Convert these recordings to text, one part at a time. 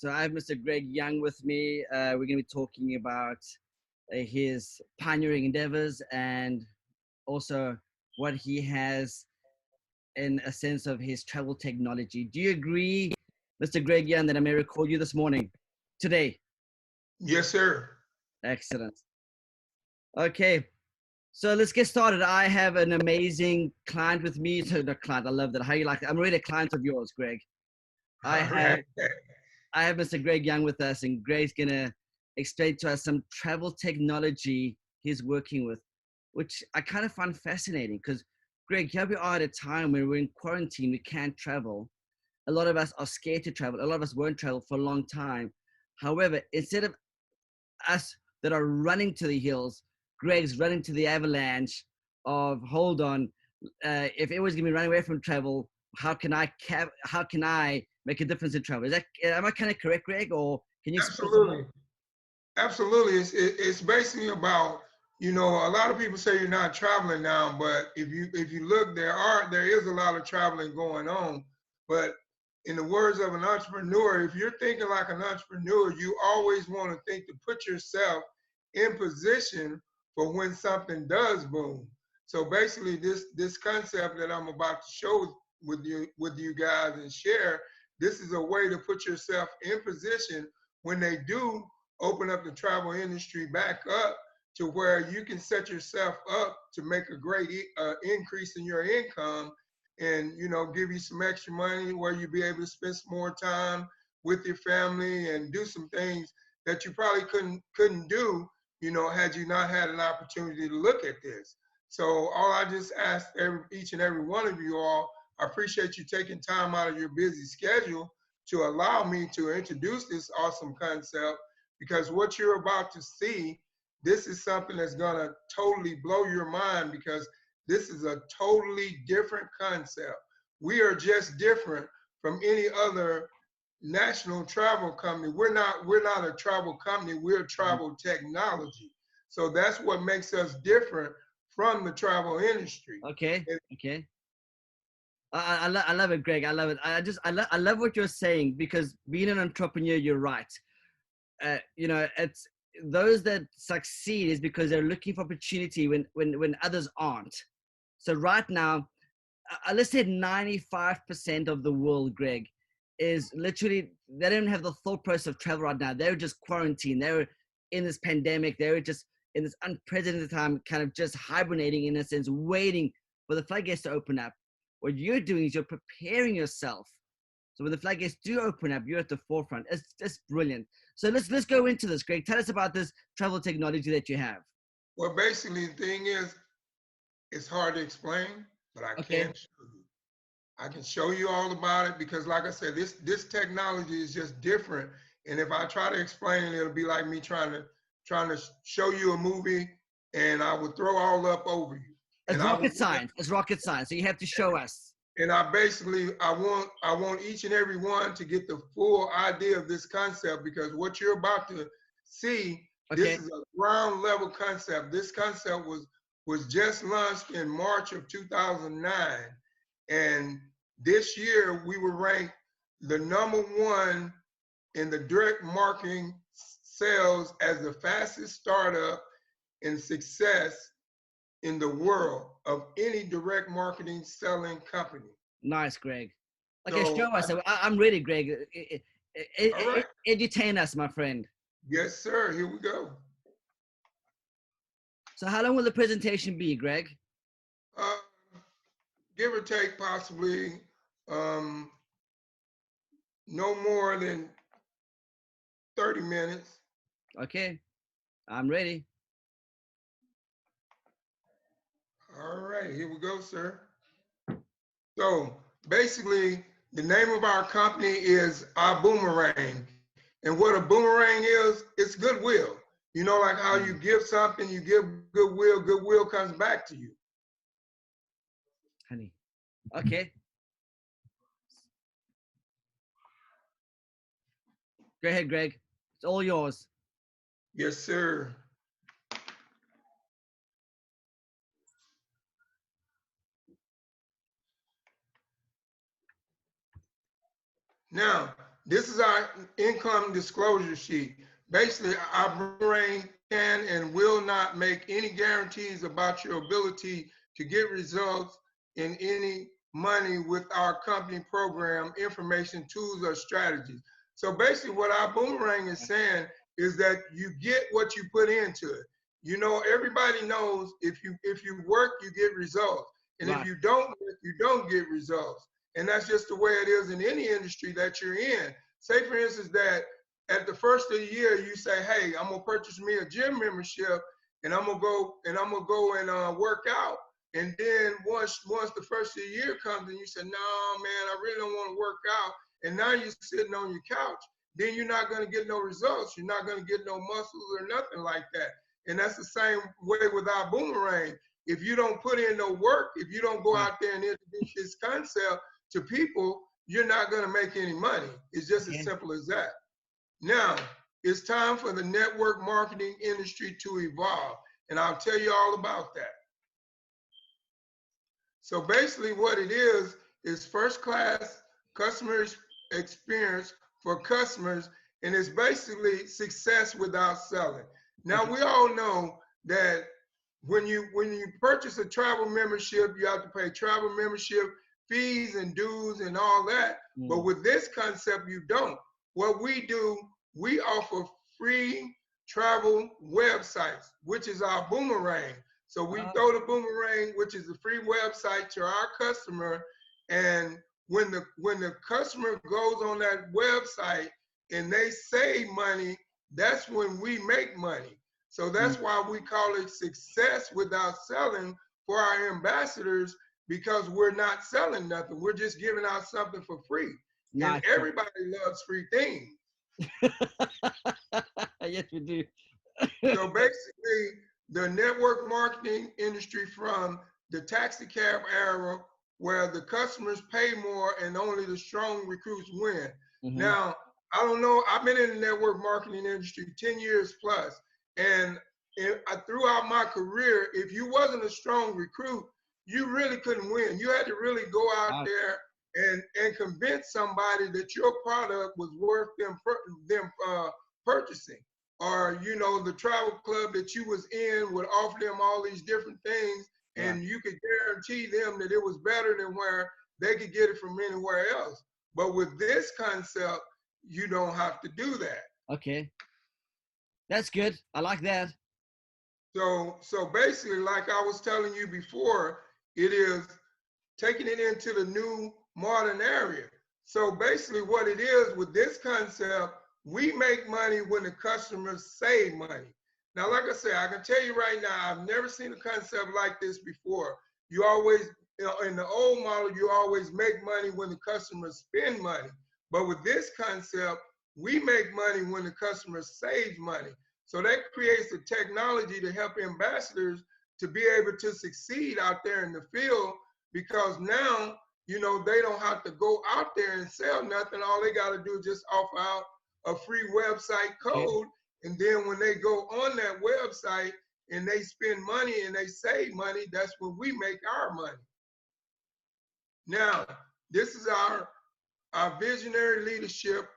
So I have Mr. Greg Young with me. Uh, we're going to be talking about uh, his pioneering endeavors and also what he has in a sense of his travel technology. Do you agree, Mr. Greg Young, that I may record you this morning, today? Yes, sir. Excellent. Okay, so let's get started. I have an amazing client with me. So the client, I love that. How you like it? I'm really a client of yours, Greg. I have I have Mr. Greg Young with us, and Greg's gonna explain to us some travel technology he's working with, which I kind of find fascinating because Greg, here we are at a time when we're in quarantine, we can't travel. A lot of us are scared to travel. A lot of us won't travel for a long time. However, instead of us that are running to the hills, Greg's running to the avalanche of hold on, uh, if it was gonna be running away from travel, how can I cap- how can I make a difference in travel? Is that am I kind of correct, Greg, or can you? Absolutely, absolutely. It's it, it's basically about you know a lot of people say you're not traveling now, but if you if you look, there are there is a lot of traveling going on. But in the words of an entrepreneur, if you're thinking like an entrepreneur, you always want to think to put yourself in position for when something does boom. So basically, this this concept that I'm about to show with you with you guys and share, this is a way to put yourself in position when they do open up the travel industry back up to where you can set yourself up to make a great uh, increase in your income and you know give you some extra money where you'll be able to spend some more time with your family and do some things that you probably couldn't couldn't do you know, had you not had an opportunity to look at this. So all I just ask every, each and every one of you all, I appreciate you taking time out of your busy schedule to allow me to introduce this awesome concept because what you're about to see, this is something that's gonna totally blow your mind because this is a totally different concept. We are just different from any other national travel company. We're not we're not a travel company. We're travel mm-hmm. technology. So that's what makes us different from the travel industry. Okay. Okay. I, I, lo- I love it, Greg. I love it. I just I, lo- I love what you're saying because being an entrepreneur, you're right. Uh, you know, it's those that succeed is because they're looking for opportunity when when when others aren't. So right now, uh, let's say 95% of the world, Greg, is literally they don't have the thought process of travel right now. They're just quarantined. They're in this pandemic. They're just in this unprecedented time, kind of just hibernating in a sense, waiting for the floodgates to open up. What you're doing is you're preparing yourself. So when the floodgates do open up, you're at the forefront. It's just brilliant. So let's let's go into this, Greg. Tell us about this travel technology that you have. Well, basically, the thing is, it's hard to explain, but I Okay. can show you. I can show you all about it because, like I said, this this technology is just different. And if I try to explain it, it'll be like me trying to trying to show you a movie, and I would throw all up over you. It's And rocket science. It's rocket science. So you have to show us. and I basically I want I want each and every one to get the full idea of this concept because what you're about to see Okay. this is a ground level concept. This concept was was just launched in March of 2009 and this year we were ranked the number one in the direct marketing sales as the fastest startup in success in the world of any direct marketing selling company. Nice, Greg. Okay, So, show us. I, I'm ready, Greg. E- e- All right. Edutain us, my friend. Yes, sir. Here we go. So how long will the presentation be, Greg? Uh, give or take, possibly um, no more than 30 minutes. Okay, I'm ready. All right, here we go, sir. So basically, the name of our company is our boomerang. And what a boomerang is, it's goodwill. You know, like how you mm. give something, you give goodwill, goodwill comes back to you. honey. Okay. Go ahead, Greg. It's all yours. Yes, sir. Now, this is our income disclosure sheet. Basically, our brain can and will not make any guarantees about your ability to get results in any money with our company program, information, tools, or strategies. So basically what our boomerang is saying is that you get what you put into it. You know, everybody knows if you if you work, you get results. And Right. if you don't work, you don't get results. And that's just the way it is in any industry that you're in. Say for instance that at the first of the year you say, hey, I'm gonna purchase me a gym membership and I'm gonna go and I'm gonna go and uh, work out. And then once once the first of the year comes and you say, no man, I really don't want to work out. And now you're sitting on your couch, then you're not gonna get no results. You're not gonna get no muscles or nothing like that. And that's the same way with our boomerang. If you don't put in no work, if you don't go out there and introduce this concept to people, you're not gonna make any money. It's just as simple as that. Now, it's time for the network marketing industry to evolve. And I'll tell you all about that. So basically what it is, is first class customer experience for customers, and it's basically success without selling. Now Okay. we all know that when you when you purchase a travel membership, you have to pay travel membership fees and dues and all that. But Mm. with this concept, you don't. What we do, we offer free travel websites, which is our boomerang. So we Oh. throw the boomerang, which is a free website, to our customer, and when the when the customer goes on that website and they save money, that's when we make money. So that's why we call it success without selling for our ambassadors because we're not selling nothing. We're just giving out something for free. Nice. And everybody loves free things. yes, we do. So basically, the network marketing industry from the taxi cab era, where the customers pay more and only the strong recruits win. Mhm. Now, I don't know. I've been in the network marketing industry 10 years plus, and I, throughout my career, if you wasn't a strong recruit, you really couldn't win. You had to really go out there and and convince somebody that your product was worth them them uh, purchasing. Or you know, the travel club that you was in would offer them all these different things, and you could guarantee them that it was better than where they could get it from anywhere else. But with this concept, you don't have to do that. okay. That's good. I like that. So so basically, like I was telling you before, it is taking it into the new modern area. So basically, what it is with this concept, we make money when the customers save money. Now, like I said, I can tell you right now, I've never seen a concept like this before. You always, in the old model, you always make money when the customers spend money. But with this concept, we make money when the customer saves money. So that creates the technology to help ambassadors to be able to succeed out there in the field because now, you know, they don't have to go out there and sell nothing. All they got to do is just offer out a free website code. And then when they go on that website and they spend money and they save money, that's when we make our money. Now, this is our our visionary leadership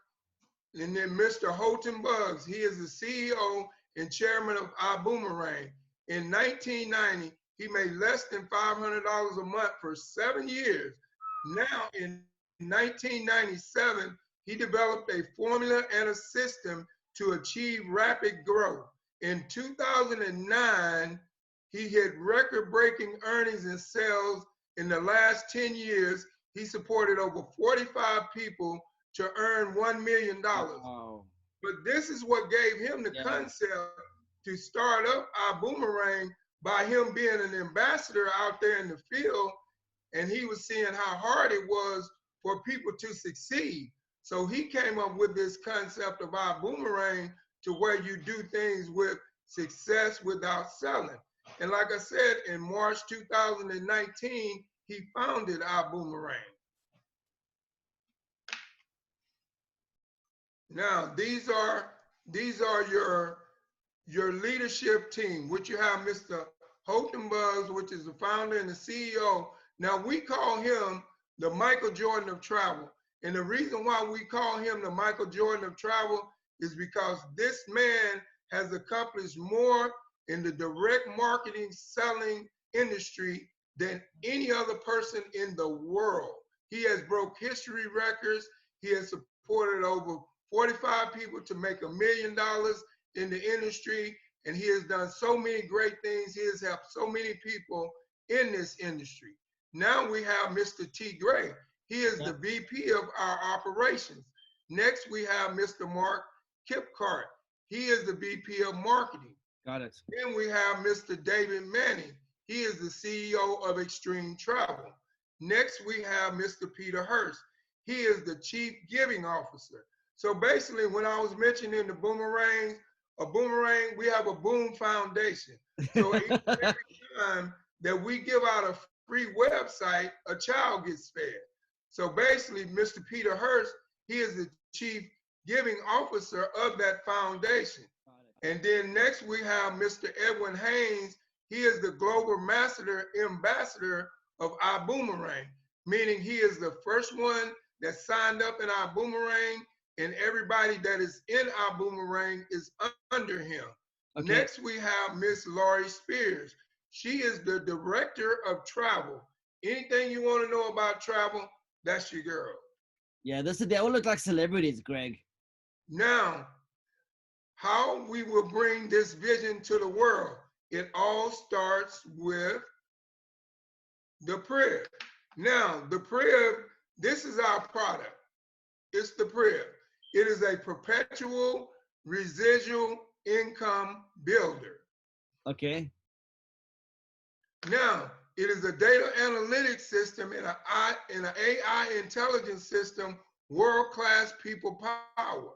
and then Mr. Holton Buggs he is the CEO and chairman of our Boomerang. In 1990, he made less than $500 a month for seven years. Now, in 1997, he developed a formula and a system to achieve rapid growth. In 2009, he hit record breaking earnings and sales. In the last 10 years, he supported over 45 people to earn $1 million. Wow. But this is what gave him the Yeah. concept to start up our boomerang by him being an ambassador out there in the field. And he was seeing how hard it was for people to succeed. So he came up with this concept of our boomerang to where you do things with success without selling. And like I said, in March 2019, he founded our boomerang. Now, these are these are your your leadership team, which you have Mr. Buggs, which is the founder and the CEO. Now we call him the Michael Jordan of travel. And the reason why we call him the Michael Jordan of travel is because this man has accomplished more in the direct marketing selling industry than any other person in the world. He has broke history records. He has supported over 45 people to make a million dollars in the industry. And he has done so many great things. He has helped so many people in this industry. Now we have Mr. T. Gray. He is yeah. the VP of our operations. Next, we have Mr. Mark Kipcart. He is the VP of marketing. Got it. Then we have Mr. David Manning. He is the CEO of Extreme Travel. Next, we have Mr. Peter Hurst. He is the Chief Giving Officer. So basically, when I was mentioning the boomerangs, a boomerang, we have a boom foundation. So every time that we give out a free website, a child gets fed. So basically, Mr. Peter Hurst, he is the chief giving officer of that foundation. And then next we have Mr. Edwin Haynes. He is the global ambassador ambassador of our boomerang, meaning he is the first one that signed up in our boomerang, and everybody that is in our boomerang is under him. Okay. Next, we have Miss Laurie Spears. She is the director of travel. Anything you want to know about travel, that's your girl. Yeah, this is, they all look like celebrities, Greg. Now, how we will bring this vision to the world. It all starts with the Prib. Now, the Prib, this is our product. It's the Prib. It is a perpetual residual income builder. Okay. Now, it is a data analytics system and an AI intelligence system, world-class people power.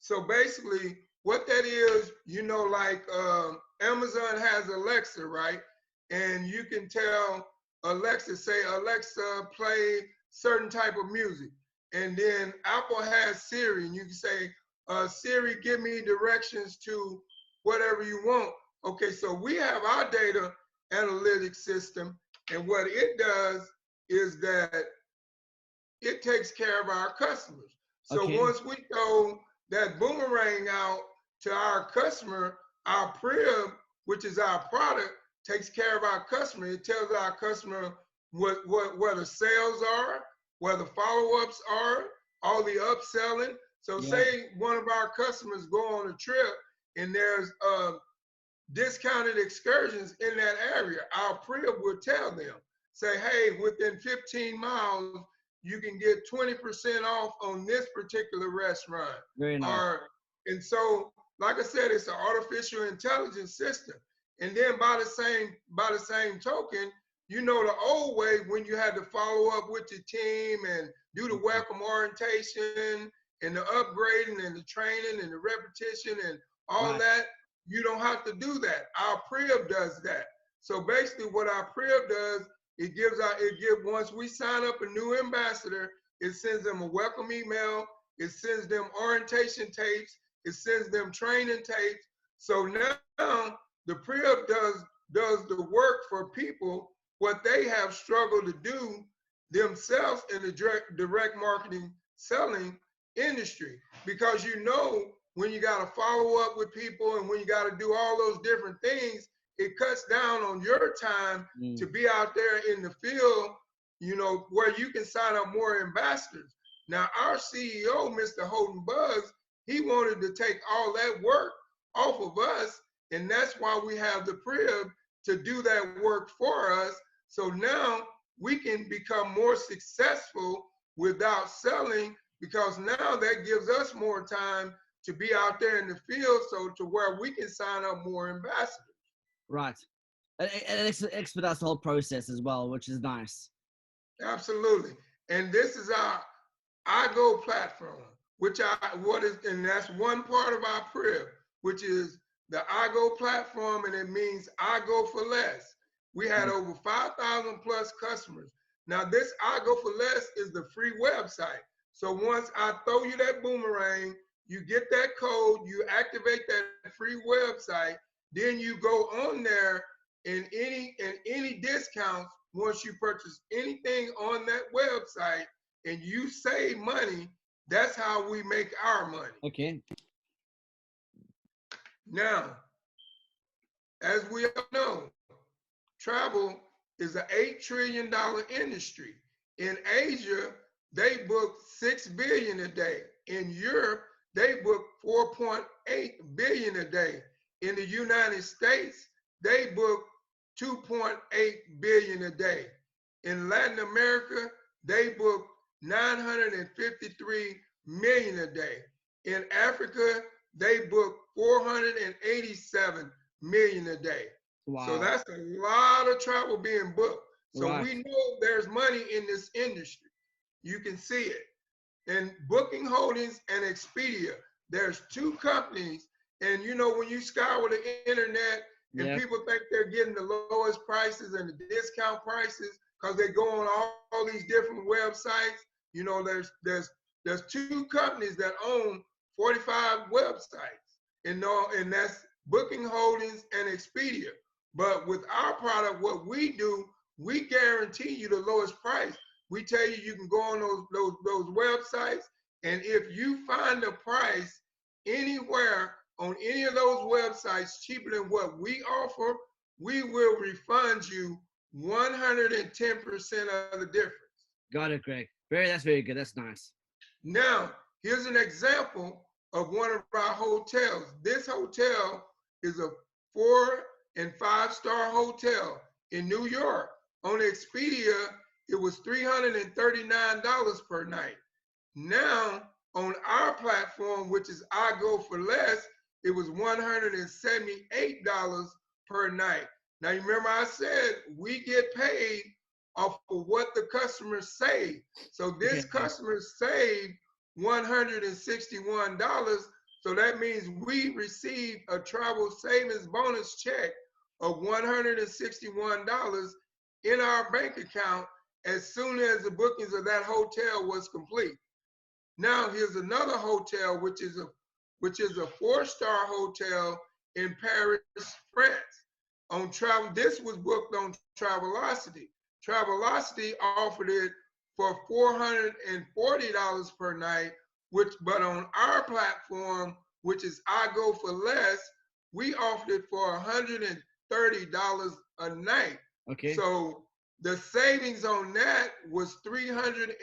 So basically, what that is, you know, like uh, Amazon has Alexa, right? And you can tell Alexa, say, Alexa, play certain type of music. And then Apple has Siri, and you can say, uh, Siri, give me directions to whatever you want. Okay, so we have our data analytics system, and what it does is that it takes care of our customers. So okay. once we throw that boomerang out to our customer, our Prib, which is our product, takes care of our customer. It tells our customer what, what where the sales are, where the follow-ups are, all the upselling. So yeah. say one of our customers go on a trip and there's uh, discounted excursions in that area. Our Prib will tell them, say, hey, within 15 miles, you can get 20% off on this particular restaurant. Very nice. Or, and so, like I said, it's an artificial intelligence system. And then by the same by the same token, you know the old way when you had to follow up with your team and do the mm-hmm. welcome orientation and the upgrading and the training and the repetition and all right. that, you don't have to do that. Our Prib does that. So basically what our Prib does, it gives out, it give once we sign up a new ambassador, it sends them a welcome email, it sends them orientation tapes, it sends them training tapes. So now the Prib does does the work for people what they have struggled to do themselves in the direct, direct marketing selling industry because you know when you got to follow up with people and when you got to do all those different things it cuts down on your time mm. to be out there in the field you know where you can sign up more ambassadors now our ceo mr Holton Buggs he wanted to take all that work off of us and that's why we have the Prib to do that work for us. So now we can become more successful without selling because now that gives us more time to be out there in the field so to where we can sign up more ambassadors. Right. And it expedites the whole process as well, which is nice. Absolutely. And this is our iGo platform, which I what is and that's one part of our Prib, which is the iGo platform, and it means I go for less. We had over 5,000 plus customers. Now, this I go for less is the free website. So once I throw you that boomerang, you get that code, you activate that free website, then you go on there and any and any discounts once you purchase anything on that website, and you save money, that's how we make our money. Okay. Now, as we all know, travel is an $8 trillion industry. In Asia, they book 6 billion a day. In Europe, they book 4.8 billion a day. In the United States, they book 2.8 billion a day. In Latin America, they book 953 million a day. In Africa, they book 487 million a day. Wow. So that's a lot of travel being booked. So Right. we know there's money in this industry. You can see it. And Booking Holdings and Expedia, there's two companies. And you know, when you scour the internet and Yeah. people think they're getting the lowest prices and the discount prices because they go on all, all these different websites, you know, there's there's there's two companies that own 45 websites. And no, and that's Booking Holdings and Expedia. But with our product, what we do, we guarantee you the lowest price. We tell you you can go on those those those websites, and if you find a price anywhere on any of those websites cheaper than what we offer, we will refund you 110% of the difference. Got it, Greg. Very. That's very good. That's nice. Now, here's an example of one of our hotels. This hotel is a four and five star hotel in New York. On Expedia, it was $339 per night. Now, on our platform, which is I Go for Less, it was $178 per night. Now, you remember I said we get paid off of what the customers save. So this Okay. customer saved $161. So that means we received a travel savings bonus check of $161 in our bank account as soon as the bookings of that hotel was complete. Now here's another hotel, which is a which is a four-star hotel in Paris, France. On travel, this was booked on Travelocity. Travelocity offered it for $440 per night, which but on our platform, which is I Go for Less, we offered it for $130 a night. Okay. So the savings on that was $310.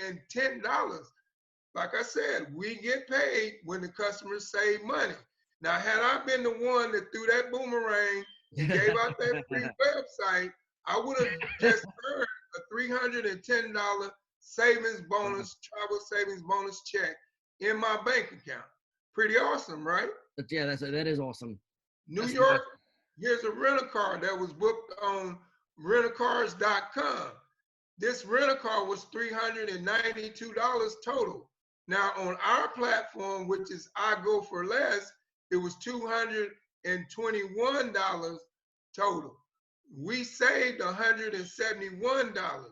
Like I said, we get paid when the customers save money. Now, had I been the one that threw that boomerang and gave out that free website, I would have just earned a $310 savings bonus, travel savings bonus check in my bank account. Pretty awesome, right? But yeah, that's that is awesome. New That's York, here's a rental car that was booked on rentalcars.com. This rental car was $392 total. Now on our platform, which is I Go for Less, it was $221 total. We saved $171.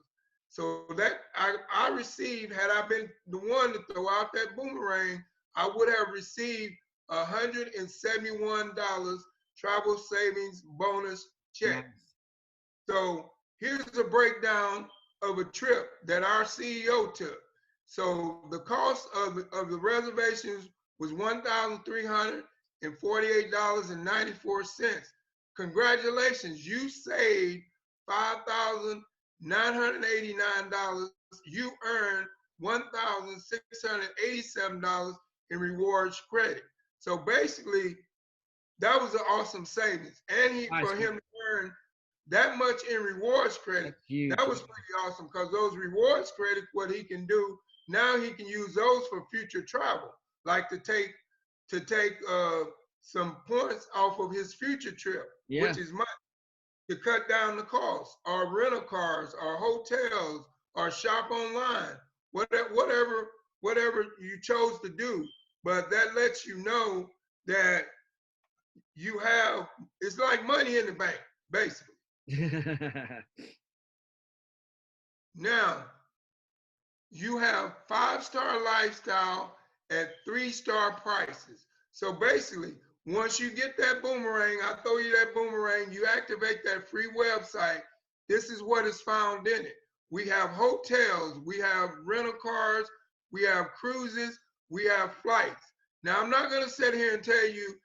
So that I, I received, had I been the one to throw out that boomerang, I would have received $171 travel savings bonus check. Nice. So here's a breakdown of a trip that our CEO took. So the cost of, of the reservations was $1,348.94. Congratulations, you saved $5,989. You earned $1,687 in rewards credit. So basically, that was an awesome savings. And he, Nice. for him to earn that much in rewards credit, that was pretty awesome because those rewards credits, what he can do now, he can use those for future travel, like to take to take uh, some points off of his future trip, yeah. which is money, to cut down the cost, or rental cars, or hotels, or shop online, whatever, whatever, whatever you chose to do. But that lets you know that you have it's like money in the bank, basically. Now, you have five star lifestyle at three star prices. So basically, once you get that boomerang, I throw you that boomerang, you activate that free website. This is what is found in it. we have hotels, we have rental cars, we have cruises, we have flights. Now, I'm not going to sit here and tell you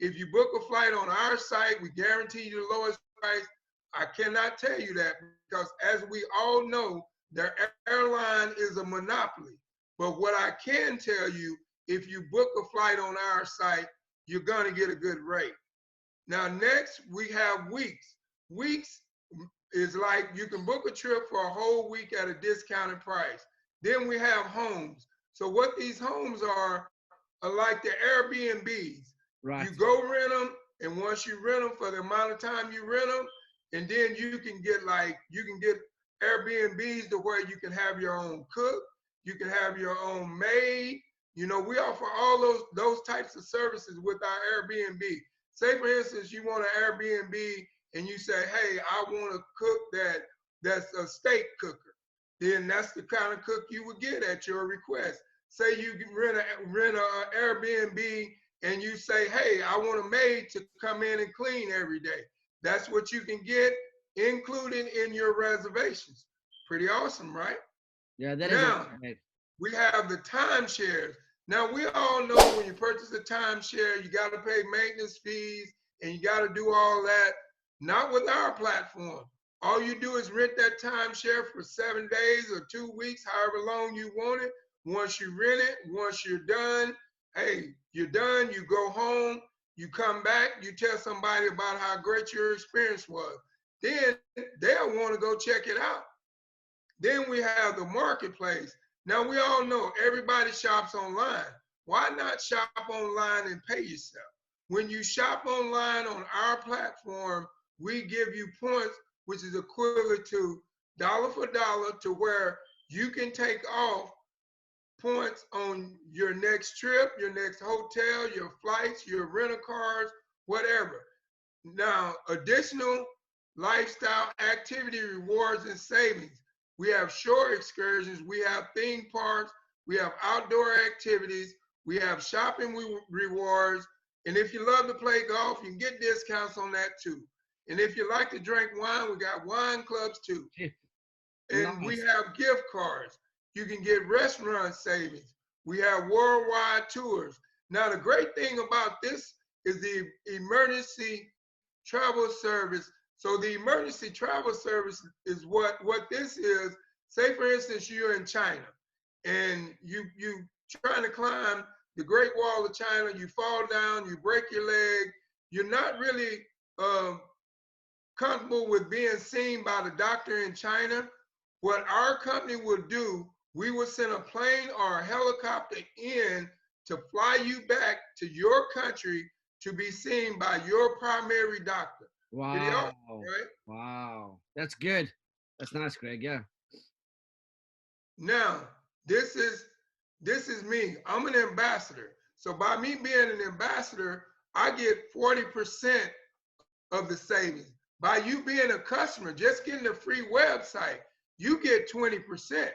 if you book a flight on our site, we guarantee you the lowest price. I cannot tell you that because, as we all know, their airline is a monopoly. But what I can tell you, if you book a flight on our site, you're going to get a good rate. Now, next, we have weeks. Weeks is like you can book a trip for a whole week at a discounted price. Then we have homes. So what these homes are are like the Airbnbs. Right. You go rent them, and once you rent them for the amount of time you rent them, and then you can get like you can get Airbnbs to where you can have your own cook, you can have your own maid. You know, we offer all those those types of services with our Airbnb. Say for instance, you want an Airbnb and you say, "Hey, I want a cook that that's a steak cooker." Then that's the kind of cook you would get at your request. Say you rent a rent a Airbnb and you say, "Hey, I want a maid to come in and clean every day." That's what you can get included in your reservations. Pretty awesome, right? Yeah, that Now, is. We have the timeshares. Now we all know when you purchase a timeshare, you got to pay maintenance fees and you got to do all that. Not with our platform. All you do is rent that timeshare for seven days or two weeks, however long you want it. Once you rent it, once you're done, hey, you're done, you go home, you come back, you tell somebody about how great your experience was. Then they'll want to go check it out. Then we have the marketplace. Now we all know everybody shops online. Why not shop online and pay yourself? When you shop online on our platform, we give you points, which is equivalent to dollar for dollar to where you can take off points on your next trip, your next hotel, your flights, your rental cars, whatever. Now, additional lifestyle activity rewards and savings. We have shore excursions, we have theme parks, we have outdoor activities, we have shopping rewards. And if you love to play golf, you can get discounts on that too. And if you like to drink wine, we got wine clubs too. And we have gift cards. You can get restaurant savings. We have worldwide tours. Now, the great thing about this is the emergency travel service. So the emergency travel service is what what this is. Say, for instance, you're in China and you you trying to climb the Great Wall of China. You fall down, you break your leg. You're not really um, comfortable with being seen by the doctor in China. What our company will do we will send a plane or a helicopter in to fly you back to your country to be seen by your primary doctor. Wow. right? Wow. That's good. That's nice, Greg. Yeah. Now, this is this is me. I'm an ambassador. So by me being an ambassador, I get 40% of the savings. By you being a customer, just getting a free website, you get 20%.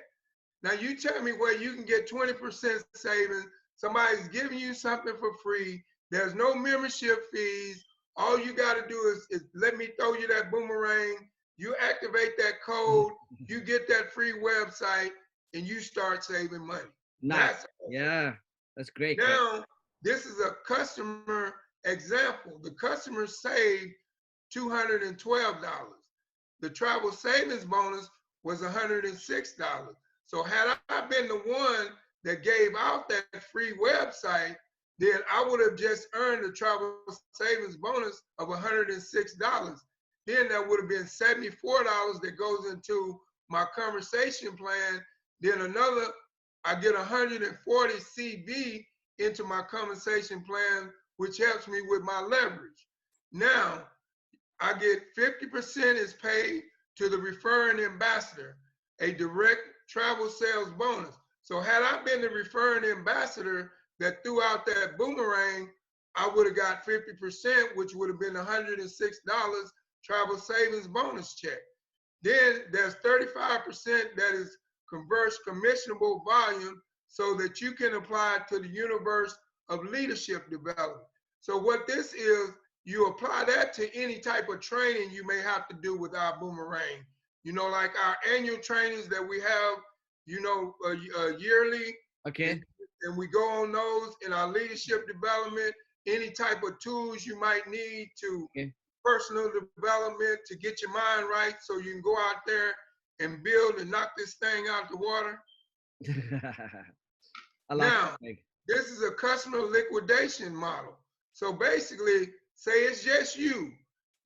Now you tell me where you can get 20% savings. Somebody's giving you something for free. There's no membership fees. All you got to do is, is let me throw you that boomerang. You activate that code, you get that free website, and you start saving money. Nice. That's yeah, that's great. Now, this is a customer example. The customer saved $212. The travel savings bonus was $106. So had I been the one that gave out that free website, then I would have just earned the travel savings bonus of $106. Then that would have been $74 that goes into my conversation plan. Then another, I get 140 CV into my conversation plan, which helps me with my leverage. Now, I get 50% is paid to the referring ambassador, a direct travel sales bonus. So had I been the referring ambassador that threw out that boomerang, I would have got 50%, which would have been $106 travel savings bonus check. Then there's 35% that is converse commissionable volume so that you can apply to the universe of leadership development. So what this is, you apply that to any type of training you may have to do with our boomerang You know, like our annual trainings that we have, you know, uh, uh, yearly, Okay. and we go on those in our leadership development, any type of tools you might need to Okay. personal development to get your mind right so you can go out there and build and knock this thing out of the water. I like Now- This is a customer liquidation model. So basically, say it's just you,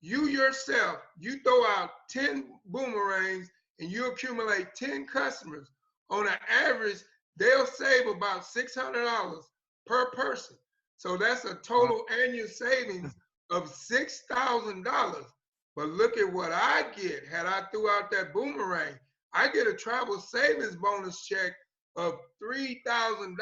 you yourself, you throw out 10 boomerangs and you accumulate 10 customers. On an average, they'll save about $600 per person. So that's a total annual savings of $6,000. But look at what I get had I threw out that boomerang. I get a travel savings bonus check of $3,000.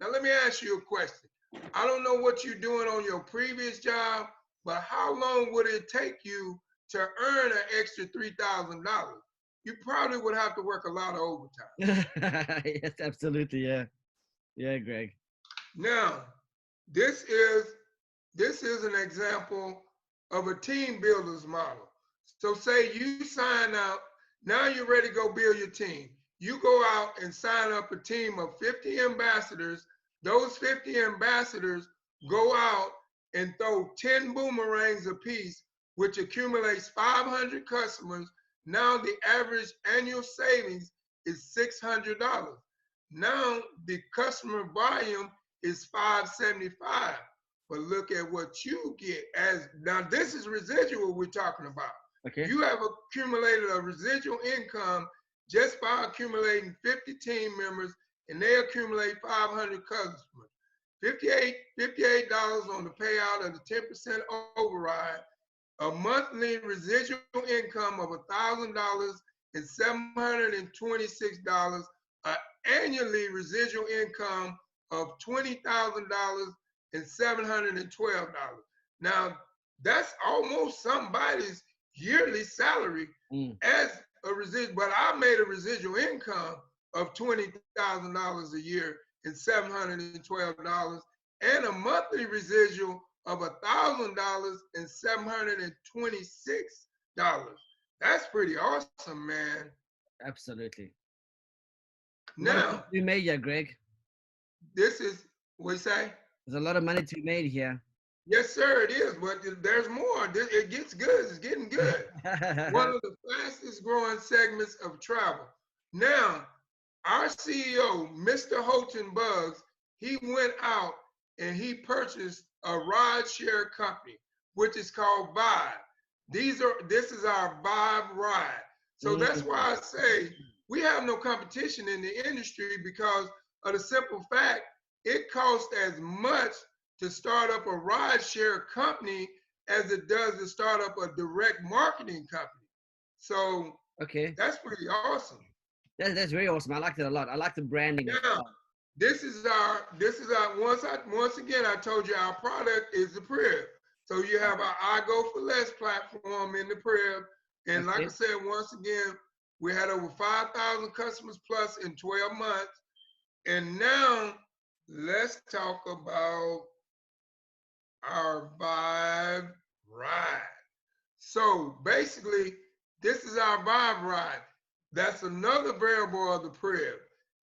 Now, let me ask you a question. I don't know what you're doing on your previous job, but how long would it take you to earn an extra $3,000? You probably would have to work a lot of overtime. yes, absolutely. Yeah. Yeah, Greg. Now, this is this is an example of a team builders model. So say you sign up, now you're ready to go build your team. You go out and sign up a team of 50 ambassadors. Those 50 ambassadors go out and throw 10 boomerangs apiece, which accumulates 500 customers. Now the average annual savings is $600. Now the customer volume is 575. But look at what you get as now this is residual we're talking about. Okay. You have accumulated a residual income just by accumulating 50 team members and they accumulate 500 customers. 58 $58 on the payout of the 10% override, a monthly residual income of $1,000 and $726, an annually residual income of $20,000 and $712. Now, that's almost somebody's yearly salary Mm. as a residual, but I made a residual income of $20,000 a year and $712 and a monthly residual of $1,000 and $726. That's pretty awesome, man. Absolutely. Now, we made here, Greg. this is what you say? There's a lot of money to be made here. Yes, sir, it is, but there's more. It gets good. It's getting good. One of the fastest growing segments of travel. Now, our CEO, Mr. Holton Buggs, he went out and he purchased a ride share company, which is called Vibe. These are this is our Vibe ride. So that's mm-hmm. why I say we have no competition in the industry because of the simple fact it costs as much to start up a ride share company as it does to start up a direct marketing company. So okay. that's pretty awesome. That, that's very awesome. I liked it a lot. I like the branding. Yeah. This is our this is our once I once again I told you our product is the Prib. So you have our I Go for Less platform in the Prib. And like I said, once again, we had over 5,000 customers plus in 12 months. And now let's talk about our Vibe Ride. So basically, this is our Vibe Ride. That's another variable of the Prib.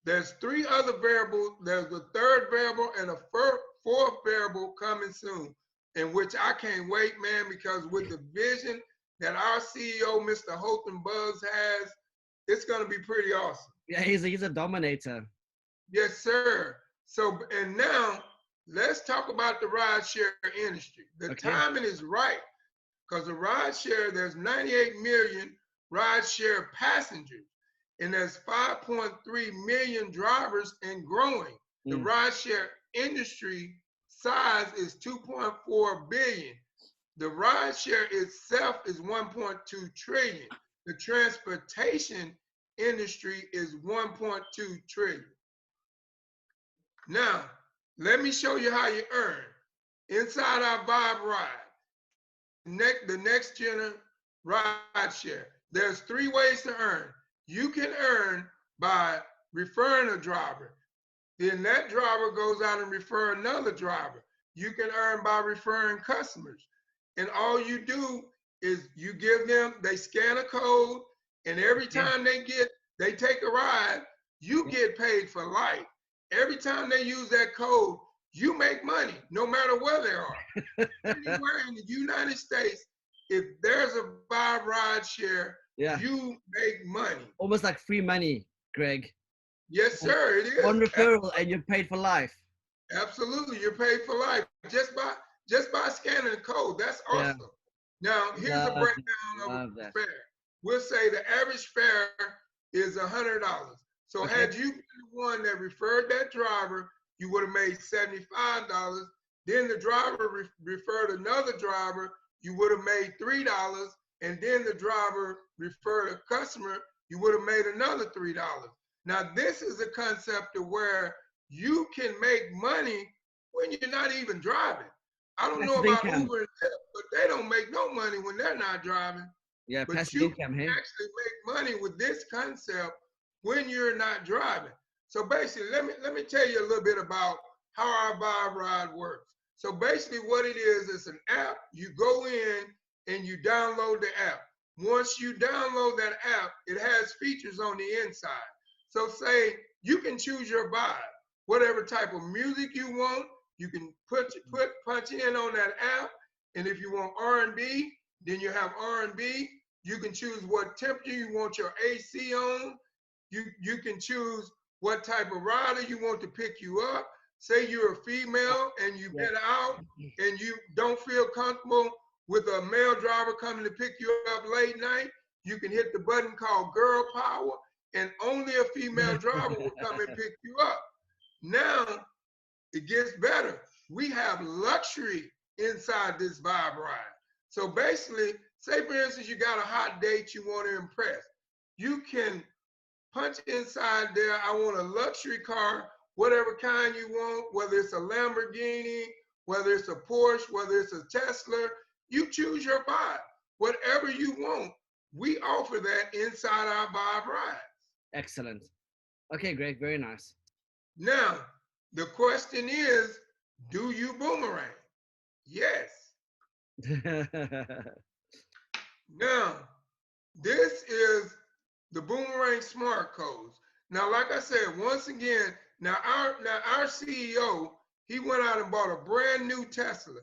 There's three other variables. There's a third variable and a fourth variable coming soon, in which I can't wait, man, because with the vision that our CEO, Mr. Holton Buggs, has, it's going to be pretty awesome. Yeah, he's a, he's a dominator. Yes, sir. So, and now let's talk about the ride share industry. The Okay. timing is right because the ride share, there's 98 million ride share passengers and there's 5.3 million drivers and growing. The Mm. ride share industry size is 2.4 billion. The ride share itself is 1.2 trillion. The transportation industry is 1.2 trillion. Now, let me show you how you earn. Inside our Vibe Ride, next, the next gen ride share, there's three ways to earn. You can earn by referring a driver. Then that driver goes out and refer another driver. You can earn by referring customers. And all you do is you give them, they scan a code, And every time they get they take a ride, you get paid for life. Every time they use that code, you make money, no matter where they are. Anywhere in the United States, if there's a Vibe ride share, Yeah. you make money. Almost like free money, Greg. Yes, sir, it is. On referral and you're paid for life. Absolutely, you're paid for life just by just by scanning the code. That's Yeah. awesome. Now, here's a Love it. breakdown of that. fare. We'll say the average fare is a hundred dollars. So Okay. had you been the one that referred that driver, you would have made seventy-five dollars. Then the driver re- referred another driver, you would have made three dollars. And then the driver referred a customer, you would have made another three dollars. Now this is a concept of where you can make money when you're not even driving. I don't know about income. Uber and Lyft, but they don't make no money when they're not driving Yeah, But passive you income, hey? actually make money with this concept when you're not driving. So basically, let me let me tell you a little bit about how our Vibe Ride works. So basically, what it is, it's an app. You go in and you download the app. Once you download that app, it has features on the inside. So say you can choose your vibe, whatever type of music you want. You can put put punch in on that app, and if you want R&B, then you have R&B. You can choose what temperature you want your AC on. You you can choose what type of rider you want to pick you up. Say you're a female and you've been out mm-hmm. and you don't feel comfortable with a male driver coming to pick you up late night, you can hit the button called Girl Power, and only a female driver will come and pick you up. Now it gets better. We have luxury inside this vibe ride. So basically, say for instance, you got a hot date you want to impress. You can punch inside there. I want a luxury car, whatever kind you want, whether it's a Lamborghini, whether it's a Porsche, whether it's a Tesla. You choose your vibe. Whatever you want, we offer that inside our vibe ride. Excellent. Okay, Greg, very nice. Now, the question is, do you boomerang? Yes. Now, this is the boomerang smart codes. Now, like I said, once again, now our now our CEO, he went out and bought a brand new Tesla,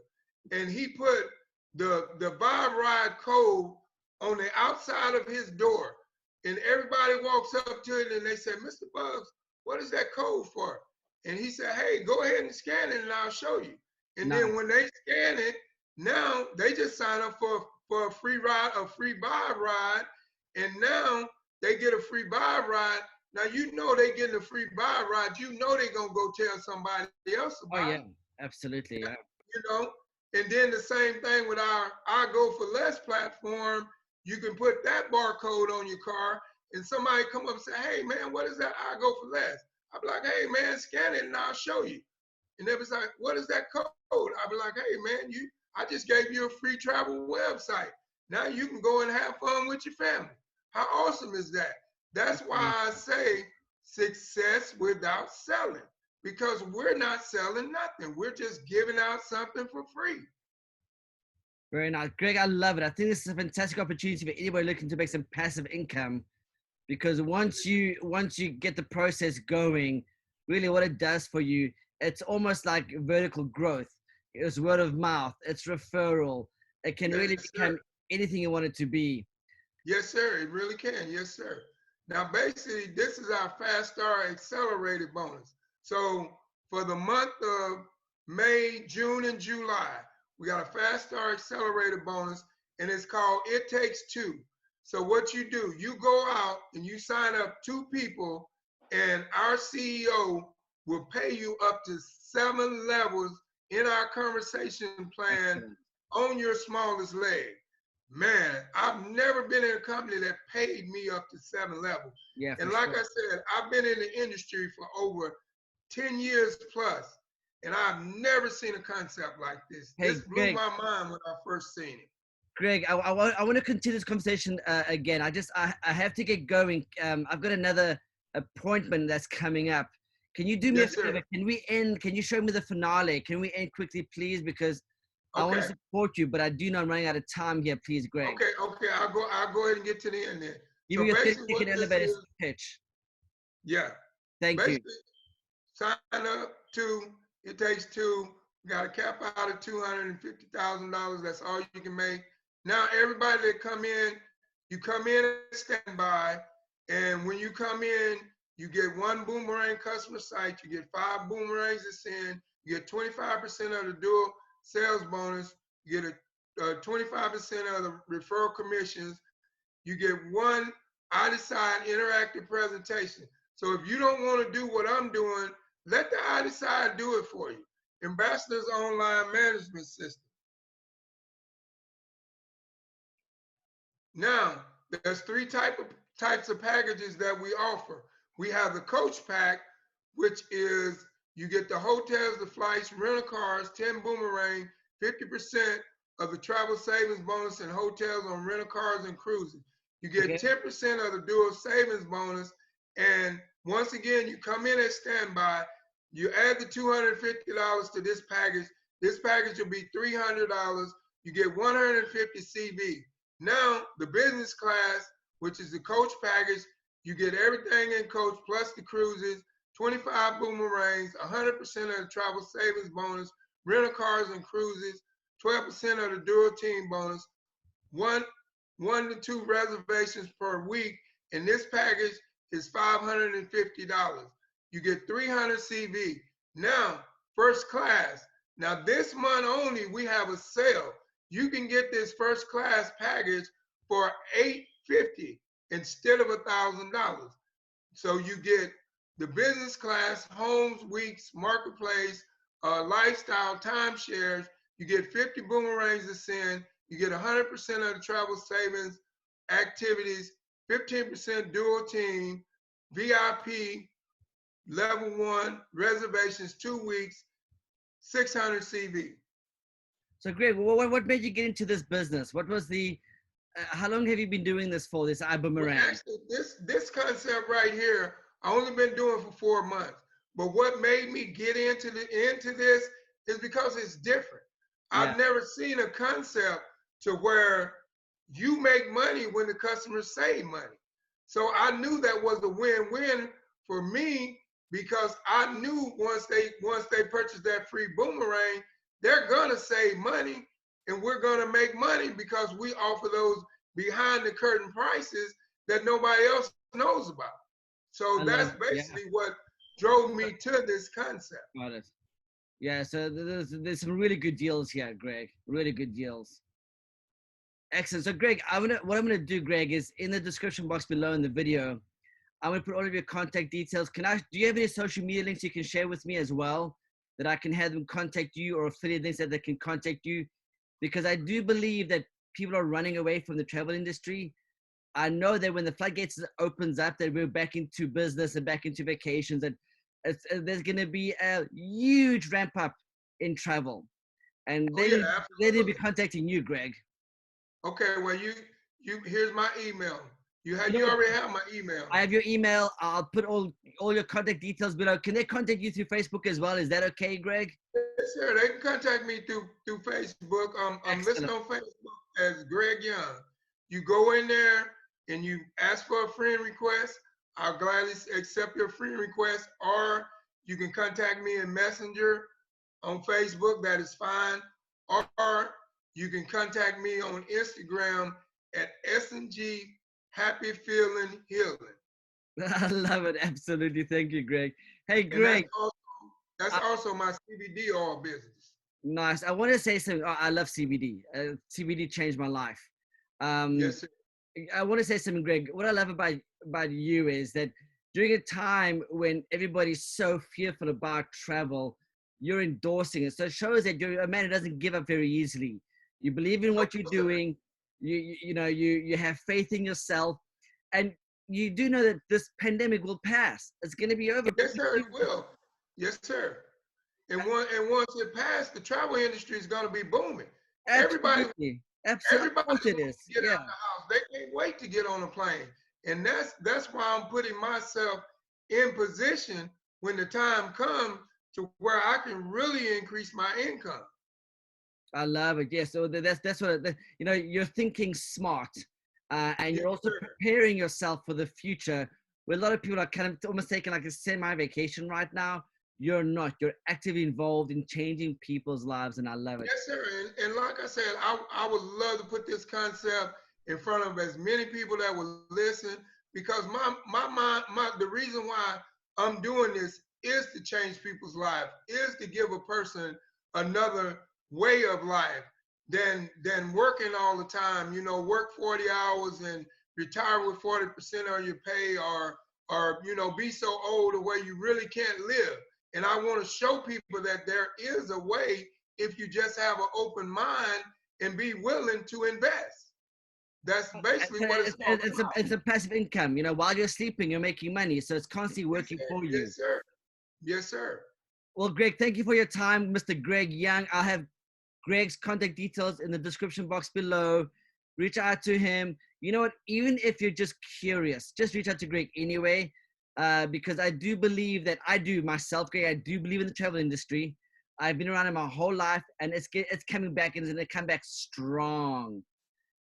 and he put the the Vibe Ride code on the outside of his door. And everybody walks up to it and they say, Mr. Buggs, what is that code for? And he said, Hey, go ahead and scan it and I'll show you. And then when they scan it, now they just sign up for for a free ride, a free vibe ride, and now they get a free vibe ride. Now you know they getting a free vibe ride. You know they're gonna go tell somebody else about oh, yeah, it. absolutely. Yeah. You know, and then the same thing with our I Go for Less platform. You can put that barcode on your car, and somebody come up and say, "Hey man, what is that? I Go for Less." I'll be like, "Hey man, scan it and I'll show you." And they was like, "What is that code?" I'll be like, "Hey man, you I just gave you a free travel website. Now you can go and have fun with your family. How awesome is that? That's why I say success without selling because we're not selling nothing. We're just giving out something for free. Very nice. Greg, I love it. I think this is a fantastic opportunity for anybody looking to make some passive income because once you once you get the process going, really what it does for you, it's almost like vertical growth. It's word of mouth, it's referral. It can really Yes, sir. become anything you want it to be. Yes, sir. It really can. Yes, sir. Now, basically, this is our Fast Star Accelerated bonus. So for the month of May, June, and July, we got a Fast Start Accelerated bonus, and it's called It Takes Two. So what you do, you go out and you sign up two people, and our CEO will pay you up to seven levels in our conversation plan on your smallest leg. Man, I've never been in a company that paid me up to seven levels. Yeah. And like sure. I said, I've been in the industry for over 10 years plus, and I've never seen a concept like this. Hey, this blew Greg. my mind when I first seen it. Greg, I, I, want, I want to continue this conversation uh, again. I just, I, I have to get going. Um, I've got another appointment that's coming up. Can you do me Yes, a sir. favor? Can we end? Can you show me the finale? Can we end quickly, please? Because I want to support you, but I do know I'm running out of time here. Please, Greg. Okay, okay, I'll go, I'll go ahead and get to the end there. Give me So a basically 30 what second this elevator pitch. Yeah. Thank you. Sign up to, it takes two, we got a cap out of two hundred and fifty thousand dollars, that's all you can make. Now, everybody that come in, you come in and standby, and when you come in, you get one boomerang customer site, you get five boomerangs to send, you get twenty-five percent of the dual sales bonus, you get a, twenty-five percent of the referral commissions, you get one iDecide interactive presentation. So if you don't want to do what I'm doing, let the iDecide do it for you. Ambassador's online management system. Now, there's three type of types of packages that we offer. We have the coach pack, which is you get the hotels, the flights, rental cars, 10 boomerang, 50% of the travel savings bonus and hotels on rental cars and cruising. You get Okay. 10% of the dual savings bonus. And once again, you come in at standby, you add the $250 to this package. This package will be $300. You get 150 CV. Now, the business class, which is the coach package, you get everything in coach plus the cruises, 25 boomerangs, 100% of the travel savings bonus, rental cars and cruises, 12% of the dual team bonus, one one to two reservations per week, and this package is $550. You get 300 CV. Now, first class. Now, this month only, we have a sale. You can get this first class package for 850 instead of a thousand dollars. So you get the business class, homes, weeks, marketplace, uh, lifestyle, timeshares. You get 50 boomerangs to send. You get 100% of the travel savings activities, 15% dual team, VIP, level one, reservations, two weeks, 600 CV. So, Greg, what, what made you get into this business? What was the, uh, how long have you been doing this for, this Well, iBuumerang? actually, this this concept right here, I only been doing for four months. But what made me get into the into this is because it's different. Yeah. I've never seen a concept to where you make money when the customers save money. So I knew that was a win-win for me because I knew once they once they purchase that free boomerang, they're gonna save money and we're gonna make money because we offer those behind the curtain prices that nobody else knows about. So I that's love- yeah. basically what drove me to this concept. Got it. Yeah, so there's, there's some really good deals here, Greg. Really good deals. Excellent. So, Greg, I'm gonna what I'm gonna do, Greg, is in the description box below in the video, I'm gonna put all of your contact details. Can I? Do you have any social media links you can share with me as well, that I can have them contact you, or affiliate links that they can contact you? Because I do believe that people are running away from the travel industry. I know that when the floodgates opens up, that we're back into business and back into vacations, and it's, uh, there's going to be a huge ramp up in travel, and Oh, they yeah, they to be contacting you, Greg. Okay, well you you here's my email. You have You you already have my email. I have your email. I'll put all all your contact details below. Can they contact you through Facebook as well? Is that okay, Greg? Yes, sir. They can contact me through through Facebook. Um, I'm listed on Facebook as Greg Young. You go in there and you ask for a friend request. I'll gladly accept your friend request, or you can contact me in Messenger on Facebook. That is fine. Or you can contact me on Instagram at SNG Happy Feeling Healing. I love it. Absolutely. Thank you, Greg. Hey, Greg. that's also, that's I- also my CBD oil business. Nice. I want to say something. Oh, I love CBD. Uh, CBD changed my life. Um, Yes, sir. I want to say something, Greg. What I love about about you is that during a time when everybody's so fearful about travel, you're endorsing it. So it shows that you're a man who doesn't give up very easily. You believe in what you're doing. You you, you know you you have faith in yourself, and you do know that this pandemic will pass. It's going to be over. Yes, sir, it will. Yes, sir. And one and once it passed, the travel industry is gonna be booming. everybody- Absolutely. Absolutely. Of course it is. to Get Yeah. out the house. They can't wait to get on a plane. And that's that's why I'm putting myself in position when the time comes to where I can really increase my income. I love it. Yes. So that's that's what that- you know. You're thinking smart. uh, and you're also preparing yourself for the future. Where a lot of people are kind of almost taking like a semi-vacation right now. You're not. You're actively involved in changing people's lives, and I love it. Yes, sir. And, and like I said, I, I would love to put this concept in front of as many people that will listen because my my mind my the reason why I'm doing this is to change people's lives, is to give a person another way of life than than working all the time, you know, work 40 hours and retire with 40% of your pay or or you know be so old to where you really can't live. And I want to show people that there is a way if you just have an open mind and be willing to invest. That's uh, uh, basically what it's, it's, it's, a, it's a passive income. You know, while you're sleeping, you're making money, so it's constantly working Yes, for you. Yes, sir. Yes, sir. Well, Greg, thank you for your time, Mr. Greg Young. I'll have Greg's contact details in the description box below. Reach out to him. You know what? Even if you're just curious, just reach out to Greg anyway, uh, because I do believe that I do myself, Greg. I do believe in the travel industry. I've been around it my whole life, and it's get, it's coming back, and it's gonna come back strong.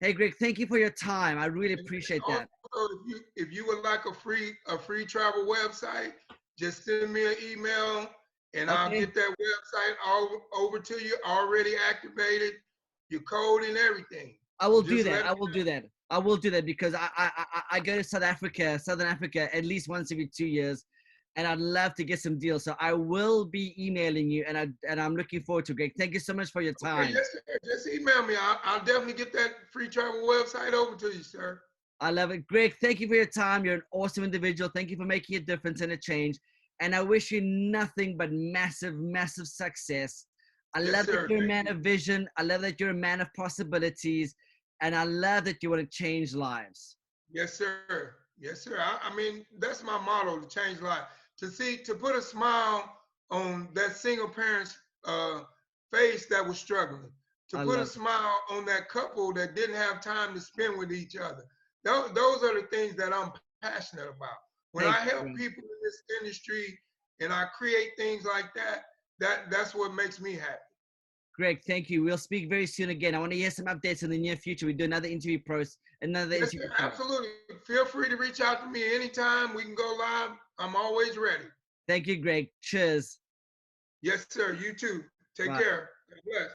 Hey, Greg, thank you for your time. I really appreciate that. Also, if you if you would like a free a free travel website, just send me an email and um, I'll get that website all over to you already activated, your code and everything. I will do that. I will do that. I will do that because I, I I I go to South Africa, Southern Africa, at least once every two years, and I'd love to get some deals. So I will be emailing you, and I and I'm looking forward to it, Greg. Thank you so much for your Okay, time. yes, sir. Just email me. I'll, I'll definitely get that free travel website over to you, sir. I love it, Greg. Thank you for your time. You're an awesome individual. Thank you for making a difference and a change. And I wish you nothing but massive, massive success. I Yes, love sir. that you're a man of vision. I love that you're a man of possibilities. And I love that you want to change lives. Yes, sir. Yes, sir. I, I mean, that's my motto to change life. To see, to put a smile on that single parent's uh, face that was struggling. To I put a it. smile on that couple that didn't have time to spend with each other. Those, those are the things that I'm passionate about. When Thank I help Greg. people in this industry and I create things like that, that that's what makes me happy. Greg, thank you. We'll speak very soon again. I want to hear some updates in the near future. We do another interview process, another Yes, interview. absolutely. Feel free to reach out to me anytime. We can go live. I'm always ready. Thank you, Greg. Cheers. Yes, sir. You too. Take Bye. care. God bless.